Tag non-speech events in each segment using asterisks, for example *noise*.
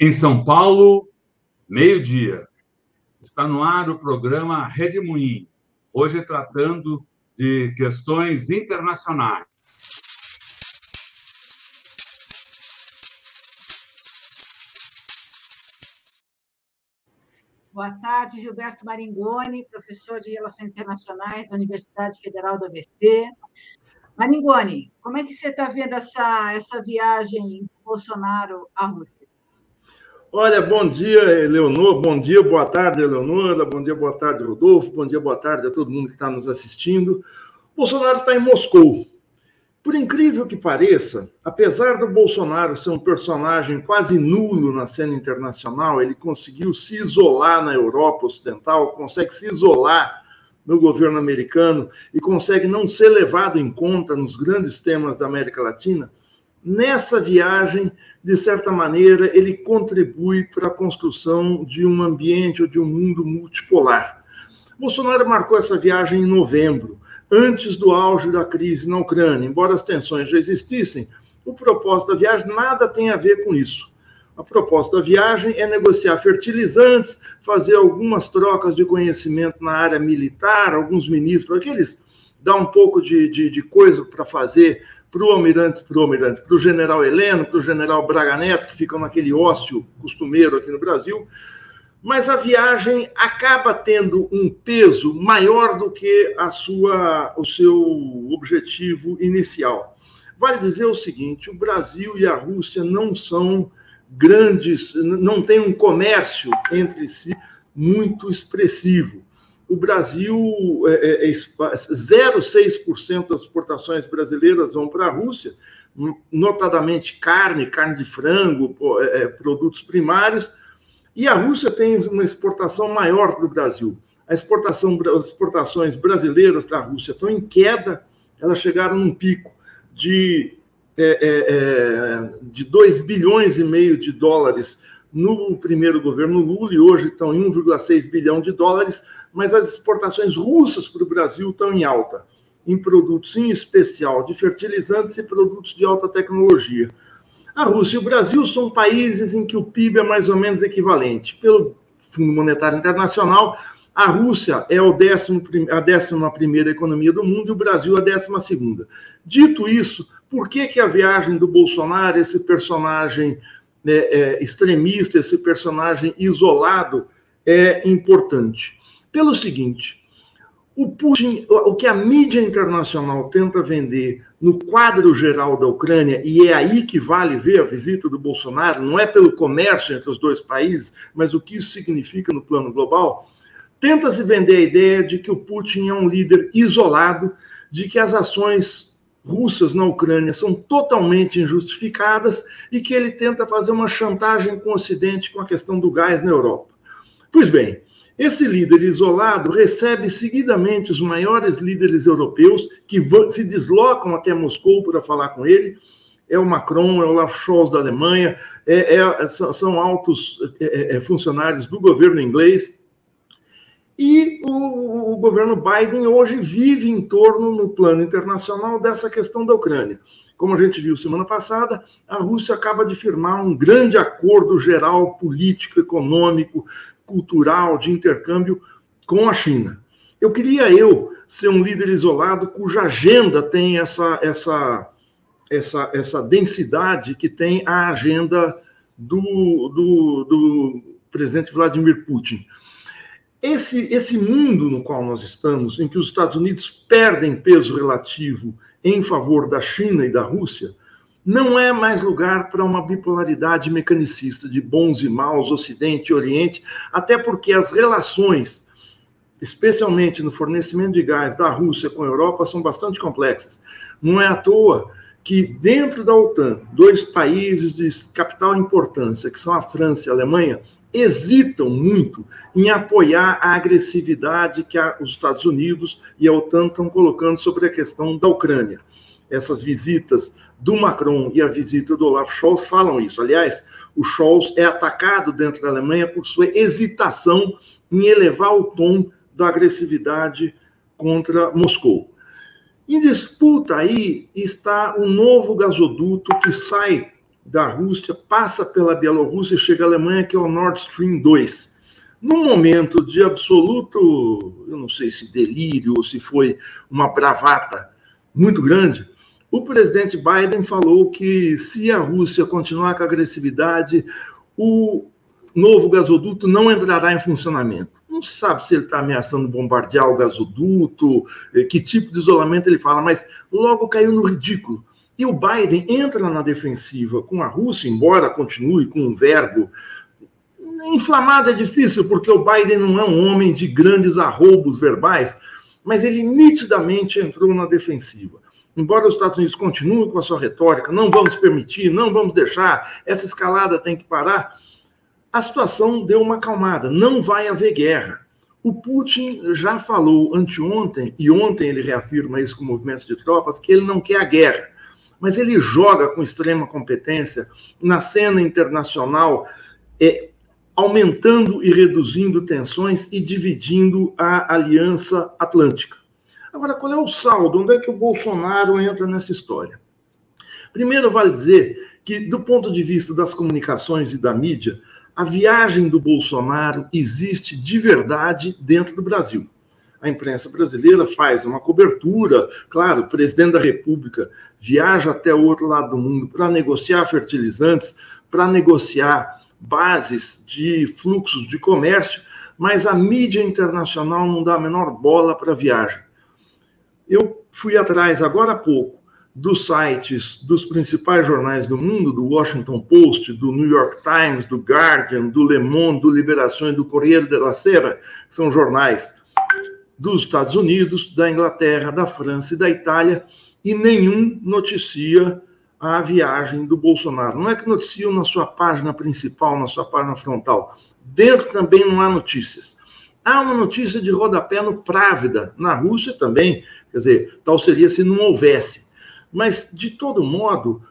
Em São Paulo, meio-dia. Está no ar o programa Rede Moinho, hoje tratando de questões internacionais. Boa tarde, Gilberto Maringoni, professor de Relações Internacionais da Universidade Federal do ABC. Maringoni, como é que você está vendo essa, essa viagem Bolsonaro à Rússia? Olha, bom dia, Eleonor, bom dia, boa tarde, Eleonora, bom dia, boa tarde, Rodolfo, bom dia, boa tarde a todo mundo que está nos assistindo. Bolsonaro está em Moscou. Por incrível que pareça, apesar do Bolsonaro ser um personagem quase nulo na cena internacional, ele conseguiu se isolar na Europa Ocidental, consegue se isolar no governo americano e consegue não ser levado em conta nos grandes temas da América Latina. Nessa viagem, de certa maneira, ele contribui para a construção de um ambiente ou de um mundo multipolar. Bolsonaro marcou essa viagem em novembro, antes do auge da crise na Ucrânia. Embora as tensões já existissem, o propósito da viagem nada tem a ver com isso. A proposta da viagem é negociar fertilizantes, fazer algumas trocas de conhecimento na área militar, alguns ministros, aqueles dá um pouco de, de, de coisa para fazer para o almirante, para o almirante, para o general Heleno, para o general Braga Neto, que ficam naquele ócio costumeiro aqui no Brasil, mas a viagem acaba tendo um peso maior do que a sua, o seu objetivo inicial. Vale dizer o seguinte: o Brasil e a Rússia não são grandes, não têm um comércio entre si muito expressivo o Brasil, é, é, 0,6% é, das exportações brasileiras vão para a Rússia, notadamente carne, carne de frango, é, é, produtos primários, e a Rússia tem uma exportação maior do Brasil. A exportação, as exportações brasileiras da Rússia estão em queda, elas chegaram num pico de, é, é, de 2 bilhões e meio de dólares no primeiro governo Lula e hoje estão em 1,6 bilhão de dólares, mas as exportações russas para o Brasil estão em alta, em produtos em especial de fertilizantes e produtos de alta tecnologia. A Rússia e o Brasil são países em que o PIB é mais ou menos equivalente. Pelo Fundo Monetário Internacional, a Rússia é décimo, a décima primeira economia do mundo e o Brasil a décima segunda. Dito isso, por que, que a viagem do Bolsonaro, esse personagem né, é, extremista, esse personagem isolado, é importante? Pelo seguinte, o Putin, o que a mídia internacional tenta vender no quadro geral da Ucrânia, e é aí que vale ver a visita do Bolsonaro, não é pelo comércio entre os dois países, mas o que isso significa no plano global, tenta se vender a ideia de que o Putin é um líder isolado, de que as ações russas na Ucrânia são totalmente injustificadas e que ele tenta fazer uma chantagem com o Ocidente com a questão do gás na Europa. Pois bem, esse líder isolado recebe seguidamente os maiores líderes europeus que se deslocam até Moscou para falar com ele. É o Macron, é o Olaf Scholz da Alemanha, é, é, são altos é, é, é, funcionários do governo inglês. E o, o governo Biden hoje vive em torno, no plano internacional, dessa questão da Ucrânia. Como a gente viu semana passada, a Rússia acaba de firmar um grande acordo geral político, econômico, cultural, de intercâmbio com a China. Eu queria eu ser um líder isolado cuja agenda tem essa, essa, essa, essa densidade que tem a agenda do, do, do presidente Vladimir Putin. Esse, esse mundo no qual nós estamos, em que os Estados Unidos perdem peso relativo em favor da China e da Rússia, não é mais lugar para uma bipolaridade mecanicista de bons e maus, Ocidente e Oriente, até porque as relações, especialmente no fornecimento de gás da Rússia com a Europa, são bastante complexas. Não é à toa que, dentro da OTAN, dois países de capital importância, que são a França e a Alemanha, hesitam muito em apoiar a agressividade que os Estados Unidos e a OTAN estão colocando sobre a questão da Ucrânia. Essas visitas do Macron e a visita do Olaf Scholz falam isso. Aliás, o Scholz é atacado dentro da Alemanha por sua hesitação em elevar o tom da agressividade contra Moscou. Em disputa aí está um novo gasoduto que sai da Rússia, passa pela Bielorrússia e chega à Alemanha, que é o Nord Stream 2. Num momento de absoluto, eu não sei se delírio ou se foi uma bravata muito grande, o presidente Biden falou que se a Rússia continuar com agressividade, o novo gasoduto não entrará em funcionamento. Não sabe se ele está ameaçando bombardear o gasoduto, eh, que tipo de isolamento ele fala, mas logo caiu no ridículo. E o Biden entra na defensiva com a Rússia, embora continue com um verbo inflamado é difícil, porque o Biden não é um homem de grandes arroubos verbais, mas ele nitidamente entrou na defensiva. Embora os Estados Unidos continuem com a sua retórica, não vamos permitir, não vamos deixar, essa escalada tem que parar, a situação deu uma acalmada, não vai haver guerra. O Putin já falou anteontem, e ontem ele reafirma isso com movimentos de tropas, que ele não quer a guerra, mas ele joga com extrema competência na cena internacional, é, aumentando e reduzindo tensões e dividindo a Aliança Atlântica. Agora, qual é o saldo? Onde é que o Bolsonaro entra nessa história? Primeiro, vale dizer que, do ponto de vista das comunicações e da mídia, a viagem do Bolsonaro existe de verdade dentro do Brasil. A imprensa brasileira faz uma cobertura, claro, o presidente da República viaja até o outro lado do mundo para negociar fertilizantes, para negociar bases de fluxos de comércio, mas a mídia internacional não dá a menor bola para a viagem. Eu fui atrás agora há pouco dos sites dos principais jornais do mundo, do Washington Post, do New York Times, do Guardian, do Le Monde, do Liberação e do Corriere della Sera, são jornais dos Estados Unidos, da Inglaterra, da França e da Itália, e nenhum noticia a viagem do Bolsonaro. Não é que noticiam na sua página principal, na sua página frontal. Dentro também não há notícias. Há uma notícia de rodapé no Právida, na Rússia também. Quer dizer, tal seria se não houvesse. Mas, de todo modo,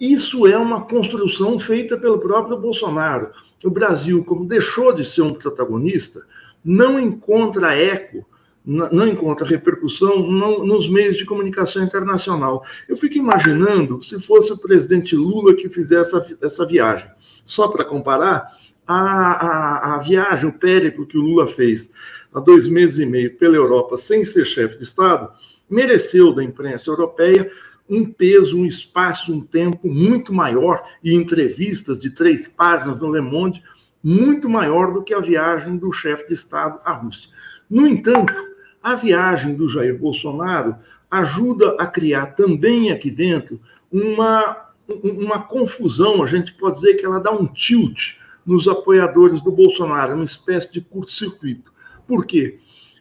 isso é uma construção feita pelo próprio Bolsonaro. O Brasil, como deixou de ser um protagonista, não encontra eco, não encontra repercussão nos meios de comunicação internacional. Eu fico imaginando se fosse o presidente Lula que fizesse essa, essa viagem. Só para comparar, a, a, a viagem, o périplo que o Lula fez há dois meses e meio pela Europa sem ser chefe de Estado, mereceu da imprensa europeia um peso, um espaço, um tempo muito maior e entrevistas de três páginas no Le Monde muito maior do que a viagem do chefe de Estado à Rússia. No entanto, a viagem do Jair Bolsonaro ajuda a criar também aqui dentro uma, uma confusão, a gente pode dizer que ela dá um tilt nos apoiadores do Bolsonaro, uma espécie de curto-circuito. Por quê?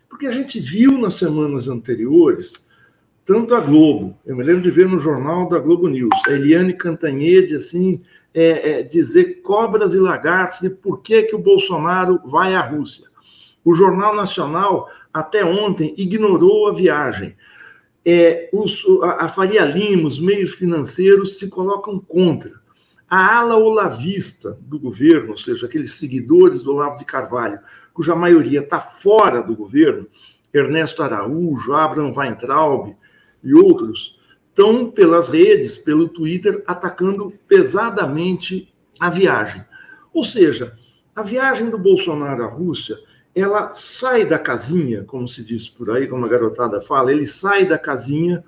Porque a gente viu nas semanas anteriores tanto a Globo, eu me lembro de ver no jornal da Globo News, a Eliane Cantanhede, assim, é, é, dizer cobras e lagartos e por que, que o Bolsonaro vai à Rússia. O Jornal Nacional, até ontem, ignorou a viagem. É, os, a, a Faria Lima, os meios financeiros se colocam contra. A ala olavista do governo, ou seja, aqueles seguidores do Olavo de Carvalho, cuja maioria está fora do governo, Ernesto Araújo, Abraham Weintraub, e outros estão pelas redes, pelo Twitter, atacando pesadamente a viagem. Ou seja, a viagem do Bolsonaro à Rússia, ela sai da casinha, como se diz por aí, como a garotada fala, ele sai da casinha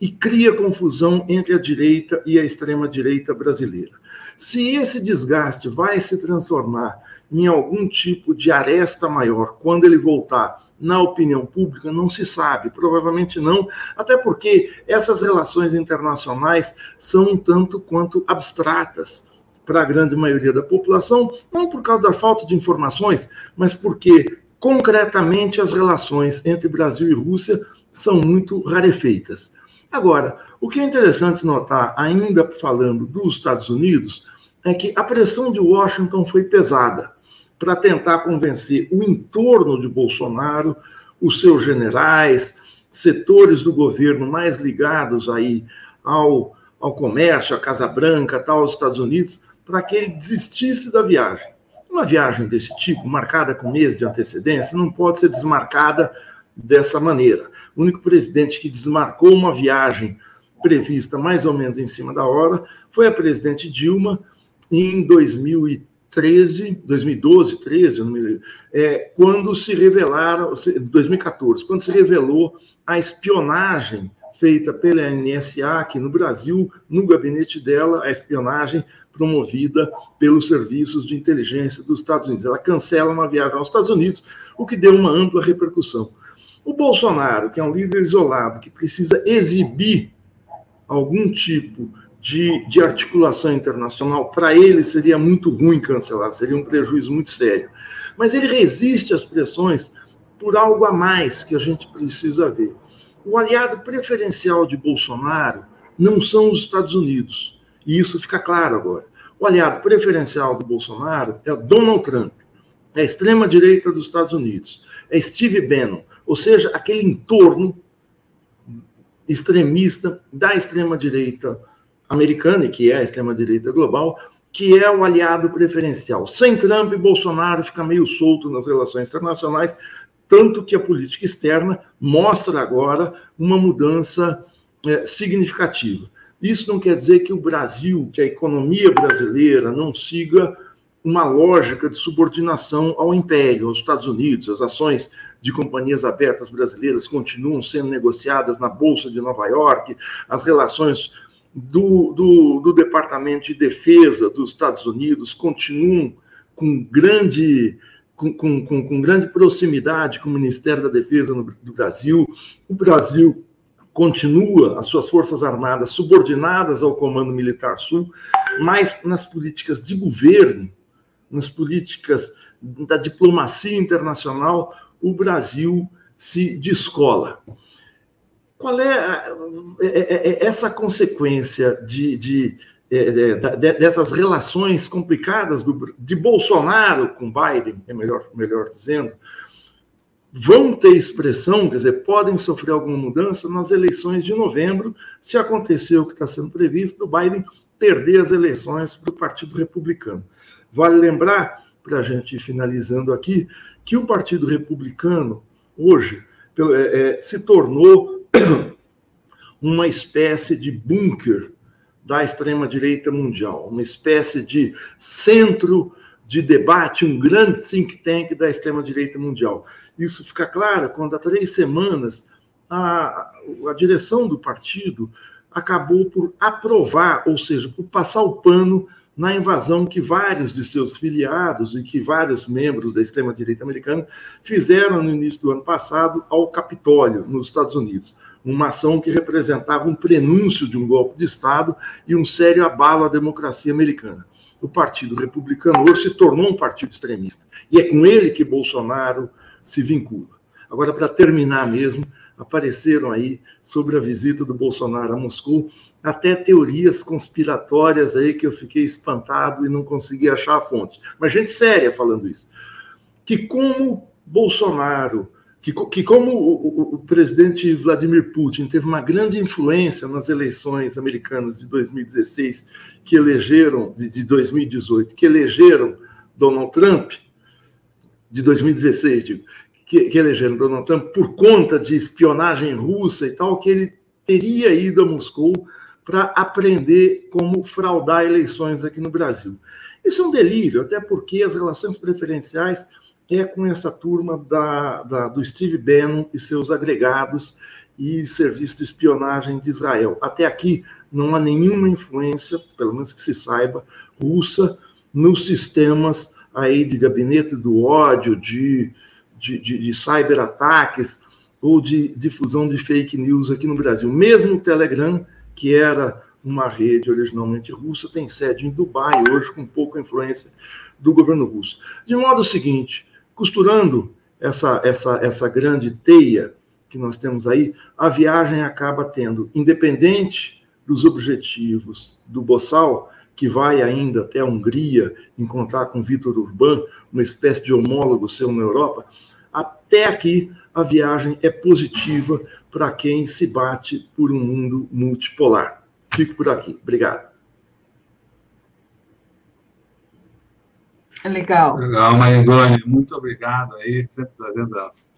e cria confusão entre a direita e a extrema-direita brasileira. Se esse desgaste vai se transformar em algum tipo de aresta maior quando ele voltar na opinião pública não se sabe, provavelmente não, até porque essas relações internacionais são um tanto quanto abstratas para a grande maioria da população, não por causa da falta de informações, mas porque concretamente as relações entre Brasil e Rússia são muito rarefeitas. Agora, o que é interessante notar, ainda falando dos Estados Unidos, é que a pressão de Washington foi pesada para tentar convencer o entorno de Bolsonaro, os seus generais, setores do governo mais ligados aí ao, ao comércio, à Casa Branca, tal, aos Estados Unidos, para que ele desistisse da viagem. Uma viagem desse tipo, marcada com meses de antecedência, não pode ser desmarcada dessa maneira. O único presidente que desmarcou uma viagem prevista mais ou menos em cima da hora, foi a presidente Dilma em 2013, 2012, 13, é, quando se revelaram, 2014, quando se revelou a espionagem feita pela NSA aqui no Brasil, no gabinete dela, a espionagem promovida pelos serviços de inteligência dos Estados Unidos. Ela cancela uma viagem aos Estados Unidos, o que deu uma ampla repercussão. O Bolsonaro, que é um líder isolado, que precisa exibir algum tipo de, de articulação internacional, para ele seria muito ruim cancelar, seria um prejuízo muito sério. Mas ele resiste às pressões por algo a mais que a gente precisa ver. O aliado preferencial de Bolsonaro não são os Estados Unidos. E isso fica claro agora. O aliado preferencial do Bolsonaro é Donald Trump, é a extrema-direita dos Estados Unidos, é Steve Bannon, ou seja, aquele entorno extremista da extrema-direita americana, e que é a extrema-direita global, que é o aliado preferencial. Sem Trump, Bolsonaro fica meio solto nas relações internacionais, tanto que a política externa mostra agora uma mudança é, significativa. Isso não quer dizer que o Brasil, que a economia brasileira não siga uma lógica de subordinação ao império, aos Estados Unidos. As ações de companhias abertas brasileiras continuam sendo negociadas na Bolsa de Nova York, as relações do, do, do Departamento de Defesa dos Estados Unidos continuam com grande com, com, com, grande proximidade com o Ministério da Defesa no, do Brasil. O Brasil continua as suas forças armadas subordinadas ao Comando Militar Sul, mas nas políticas de governo, nas políticas da diplomacia internacional, o Brasil se descola. Qual é, é, é, é essa consequência de, de dessas relações complicadas do, de Bolsonaro com Biden, é melhor, melhor dizendo, vão ter expressão, quer dizer, podem sofrer alguma mudança nas eleições de novembro, se acontecer o que está sendo previsto, do Biden perder as eleições para o Partido Republicano. Vale lembrar, para a gente ir finalizando aqui, que o Partido Republicano, hoje, é, é, se tornou *coughs* uma espécie de bunker da extrema-direita mundial, uma espécie de centro de debate, um grande think tank da extrema-direita mundial. Isso fica claro quando, há três semanas, a, a direção do partido acabou por aprovar, ou seja, por passar o pano na invasão que vários de seus filiados e que vários membros da extrema-direita americana fizeram no início do ano passado ao Capitólio, nos Estados Unidos uma ação que representava um prenúncio de um golpe de Estado e um sério abalo à democracia americana. O Partido Republicano hoje se tornou um partido extremista. E é com ele que Bolsonaro se vincula. Agora, para terminar mesmo, apareceram aí sobre a visita do Bolsonaro a Moscou até teorias conspiratórias aí que eu fiquei espantado e não consegui achar a fonte. Mas gente séria falando isso. Que como Bolsonaro que, que como o, o, o, presidente Vladimir Putin teve uma grande influência nas eleições americanas de 2016, que elegeram, de, de 2018, que elegeram Donald Trump, de 2016, digo, que, que elegeram Donald Trump por conta de espionagem russa e tal, que ele teria ido a Moscou para aprender como fraudar eleições aqui no Brasil. Isso é um delírio, até porque as relações preferenciais é com essa turma da, da, do Steve Bannon e seus agregados e serviço de espionagem de Israel. Até aqui não há nenhuma influência, pelo menos que se saiba, russa nos sistemas aí de gabinete do ódio, de, de, de, de cyberataques ou de difusão de fake news aqui no Brasil. Mesmo o Telegram, que era uma rede originalmente russa, tem sede em Dubai, hoje com pouca influência do governo russo. De modo seguinte, Costurando essa, essa, essa grande teia que nós temos aí, a viagem acaba tendo, independente dos objetivos do Bossal, que vai ainda até a Hungria encontrar com Vitor Urban, uma espécie de homólogo seu na Europa, até aqui a viagem é positiva para quem se bate por um mundo multipolar. Fico por aqui. Obrigado. É legal. Legal, Marigone, muito obrigado aí, sempre trazendo as,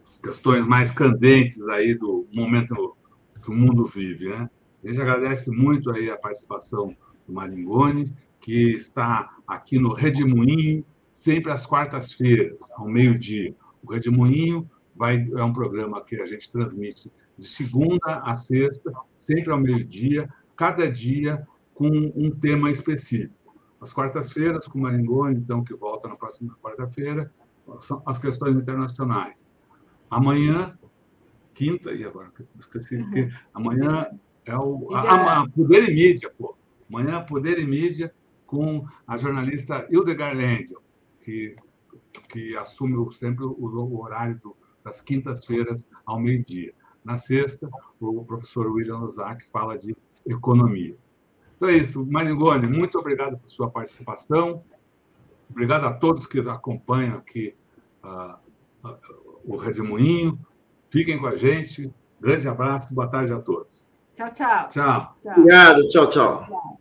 as, questões mais candentes aí do momento que o mundo vive, né? A gente agradece muito aí a participação do Maringoni, que está aqui no Redemoinho, sempre às quartas-feiras, ao meio-dia. O Redemoinho vai, é um programa que a gente transmite de segunda a sexta, sempre ao meio-dia, cada dia com um tema específico. As quartas-feiras, com o Maringoni, então, que volta na próxima quarta-feira, são as questões internacionais. Amanhã, quinta, e agora esqueci, uhum. amanhã é o a, a, Poder e Mídia, pô. Amanhã, Poder e Mídia, com a jornalista Hildegard Lendl, que, que assume sempre o, o horário do, das quintas-feiras ao meio-dia. Na sexta, o professor William Lozak fala de economia. Então é isso. Maringoni, muito obrigado por sua participação. Obrigado a todos que acompanham aqui uh, uh, o Redemoinho. Fiquem com a gente. Grande abraço. Boa tarde a todos. Tchau, tchau. Tchau. tchau. Obrigado. tchau. tchau. tchau.